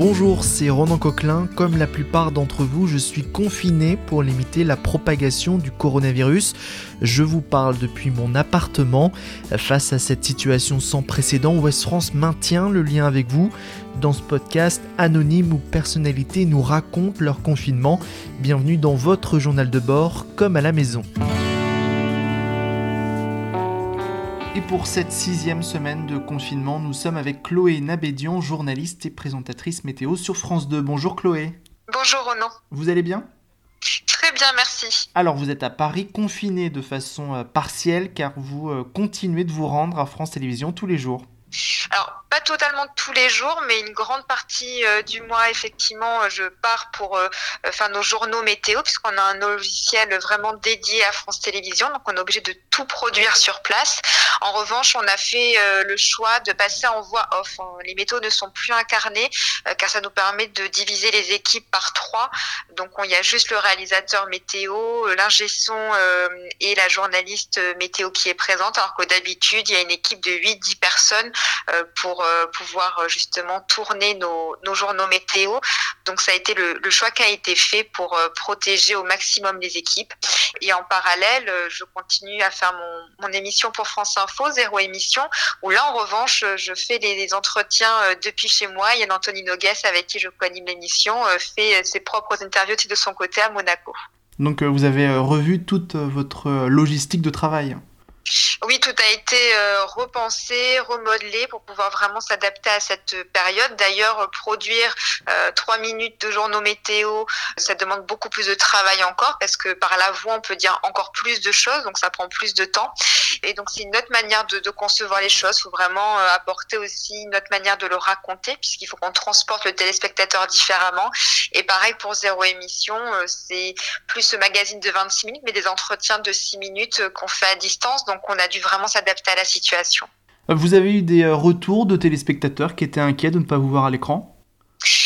Bonjour, c'est Ronan Coquelin. Comme la plupart d'entre vous, je suis confiné pour limiter la propagation du coronavirus. Je vous parle depuis mon appartement. Face à cette situation sans précédent, West France maintient le lien avec vous. Dans ce podcast, anonymes ou personnalités nous racontent leur confinement. Bienvenue dans votre journal de bord, comme à la maison. Et pour cette sixième semaine de confinement, nous sommes avec Chloé Nabédian, journaliste et présentatrice météo sur France 2. Bonjour Chloé. Bonjour Ronan. Vous allez bien? Très bien, merci. Alors vous êtes à Paris, confiné de façon euh, partielle, car vous euh, continuez de vous rendre à France Télévisions tous les jours. Alors, pas totalement tous les jours, mais une grande partie euh, du mois, effectivement, je pars pour euh, faire nos journaux météo, puisqu'on a un logiciel vraiment dédié à France Télévisions, donc on est obligé de tout produire sur place. En revanche, on a fait euh, le choix de passer en voix off. Les météos ne sont plus incarnés, car ça nous permet de diviser les équipes par trois. Donc, il y a juste le réalisateur météo, l'ingé son et la journaliste météo qui est présente, alors que d'habitude, il y a une équipe de 8-10 personnes pour euh, pouvoir euh, justement tourner nos, journaux météo. Donc ça a été le, choix qui a été fait pour euh, protéger au maximum les équipes. Et en parallèle, je continue à faire mon, émission pour France Info, Zéro Émission, où là en revanche, je fais les, entretiens depuis chez moi. Yann Anthony Nogues, avec qui je co-anime l'émission, fait ses propres interviews de son côté à Monaco. Donc vous avez revu toute votre logistique de travail oui, tout a été euh, repensé, remodelé pour pouvoir vraiment s'adapter à cette période. D'ailleurs, produire euh, trois minutes de journaux météo, ça demande beaucoup plus de travail encore parce que par la voix, on peut dire encore plus de choses, donc ça prend plus de temps. Et donc, c'est une autre manière de, concevoir les choses. Il faut vraiment euh, apporter aussi une autre manière de le raconter puisqu'il faut qu'on transporte le téléspectateur différemment. Et pareil pour Zéro Émission, c'est plus ce magazine de 26 minutes, mais des entretiens de 6 minutes qu'on fait à distance. Donc, on a dû vraiment s'adapter à la situation. Vous avez eu des euh, retours de téléspectateurs qui étaient inquiets de ne pas vous voir à l'écran?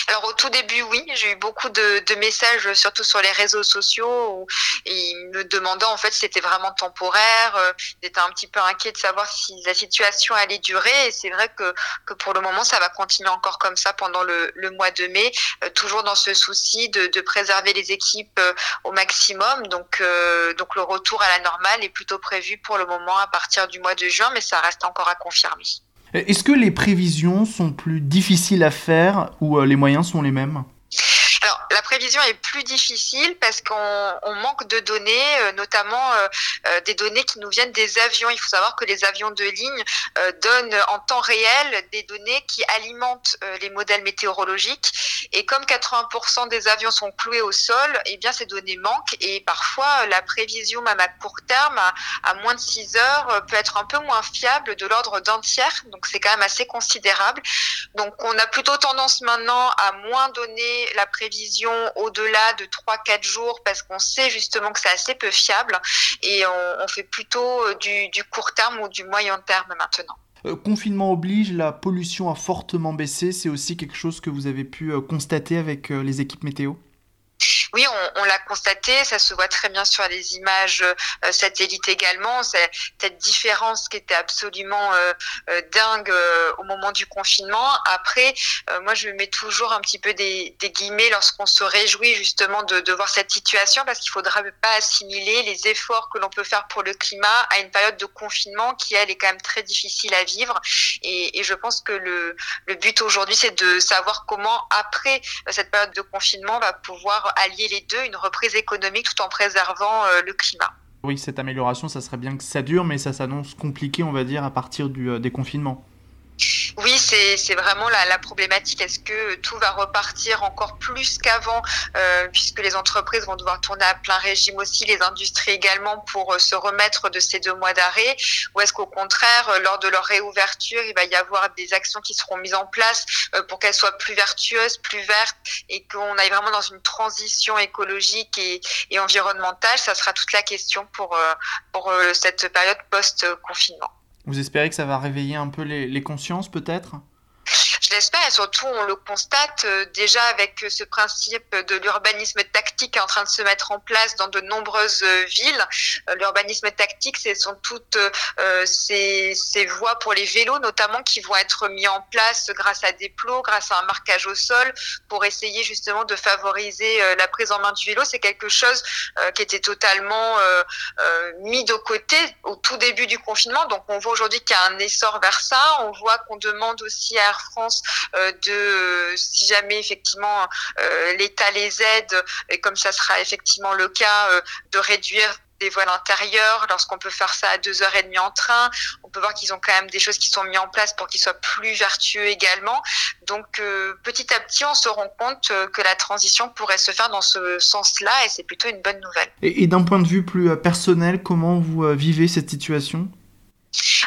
Alors au tout début, oui, j'ai eu beaucoup de, messages, surtout sur les réseaux sociaux, où ils me demandaient en fait si c'était vraiment temporaire. Euh, étaient un petit peu inquiets de savoir si la situation allait durer. Et c'est vrai que, pour le moment, ça va continuer encore comme ça pendant le, mois de mai, euh, toujours dans ce souci de, préserver les équipes euh, au maximum. Donc, donc le retour à la normale est plutôt prévu pour le moment à partir du mois de juin, mais ça reste encore à confirmer. Est-ce que les prévisions sont plus difficiles à faire ou euh, les moyens sont les mêmes? Prévision est plus difficile parce qu'on manque de données, euh, notamment euh, euh, des données qui nous viennent des avions. Il faut savoir que les avions de ligne donnent en temps réel des données qui alimentent les modèles météorologiques. Et comme 80% des avions sont cloués au sol, eh bien, ces données manquent. Et parfois, la prévision, même à court terme, à, moins de 6 heures, peut être un peu moins fiable, de l'ordre d'un tiers. Donc, c'est quand même assez considérable. Donc, on a plutôt tendance maintenant à moins donner la prévision au-delà de 3-4 jours parce qu'on sait justement que c'est assez peu fiable et on, fait plutôt euh, du, court terme ou du moyen terme maintenant. Euh, confinement oblige, la pollution a fortement baissé. C'est aussi quelque chose que vous avez pu euh, constater avec les équipes météo? Oui, on, l'a constaté, ça se voit très bien sur les images euh, satellites également, cette différence qui était absolument euh, euh, dingue au moment du confinement. Après, moi, je mets toujours un petit peu des, guillemets lorsqu'on se réjouit justement de, voir cette situation, parce qu'il ne faudra pas assimiler les efforts que l'on peut faire pour le climat à une période de confinement qui, elle, est quand même très difficile à vivre. Et, je pense que le, le but aujourd'hui, c'est de savoir comment, après cette période de confinement, on va pouvoir allier les deux, une reprise économique tout en préservant euh, le climat. Oui, cette amélioration, ça serait bien que ça dure, mais ça s'annonce compliqué, on va dire, à partir du euh, déconfinement. Oui, c'est vraiment la, la problématique. Est-ce que tout va repartir encore plus qu'avant, euh, puisque les entreprises vont devoir tourner à plein régime aussi, les industries également, pour euh, se remettre de ces deux mois d'arrêt? Ou est-ce qu'au contraire, euh, lors de leur réouverture, il va y avoir des actions qui seront mises en place pour qu'elles soient plus vertueuses, plus vertes, et qu'on aille vraiment dans une transition écologique et, et environnementale? Ça sera toute la question pour, pour cette période post-confinement. Vous espérez que ça va réveiller un peu les, consciences peut-être? L'espère et surtout on le constate euh, déjà avec ce principe de l'urbanisme tactique en train de se mettre en place dans de nombreuses euh, villes. Euh, l'urbanisme tactique, ce sont toutes ces, voies pour les vélos notamment qui vont être mis en place grâce à des plots, grâce à un marquage au sol pour essayer justement de favoriser la prise en main du vélo. C'est quelque chose qui était totalement mis de côté au tout début du confinement. Donc on voit aujourd'hui qu'il y a un essor vers ça. On voit qu'on demande aussi à Air France euh, de, si jamais effectivement euh, l'État les aide, et comme ça sera effectivement le cas, euh, de réduire des vols intérieurs, lorsqu'on peut faire ça à deux heures et demie en train. On peut voir qu'ils ont quand même des choses qui sont mises en place pour qu'ils soient plus vertueux également. Donc petit à petit, on se rend compte que la transition pourrait se faire dans ce sens-là et c'est plutôt une bonne nouvelle. et d'un point de vue plus personnel, comment vous vivez cette situation?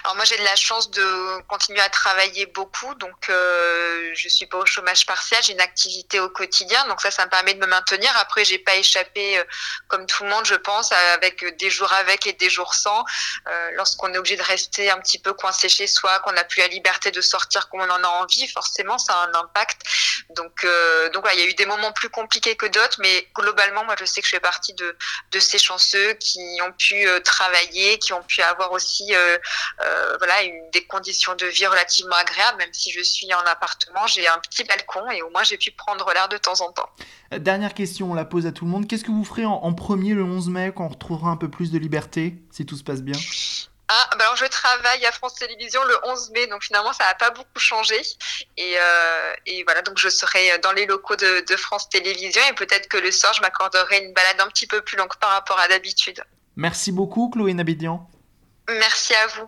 Alors moi j'ai de la chance de continuer à travailler beaucoup, donc euh, je suis pas au chômage partiel, j'ai une activité au quotidien, donc ça ça me permet de me maintenir. Après j'ai pas échappé euh, comme tout le monde je pense, avec des jours avec et des jours sans. Euh, Lorsqu'on est obligé de rester un petit peu coincé chez soi, qu'on n'a plus la liberté de sortir comme on en a envie, forcément ça a un impact. Donc euh, donc il y a eu des moments plus compliqués que d'autres, mais globalement moi je sais que je fais partie de de ces chanceux qui ont pu travailler, qui ont pu avoir aussi voilà, une, des conditions de vie relativement agréables, même si je suis en appartement, j'ai un petit balcon et au moins j'ai pu prendre l'air de temps en temps. Euh, dernière question, on la pose à tout le monde. Qu'est-ce que vous ferez en, premier le 11 mai quand on retrouvera un peu plus de liberté, si tout se passe bien? Ah, bah alors je travaille à France Télévisions le 11 mai, donc finalement ça n'a pas beaucoup changé. Et, euh, et, voilà, donc je serai dans les locaux de, de France Télévisions et peut-être que le soir je m'accorderai une balade un petit peu plus longue par rapport à d'habitude. Merci beaucoup Chloé Nabédian. Merci à vous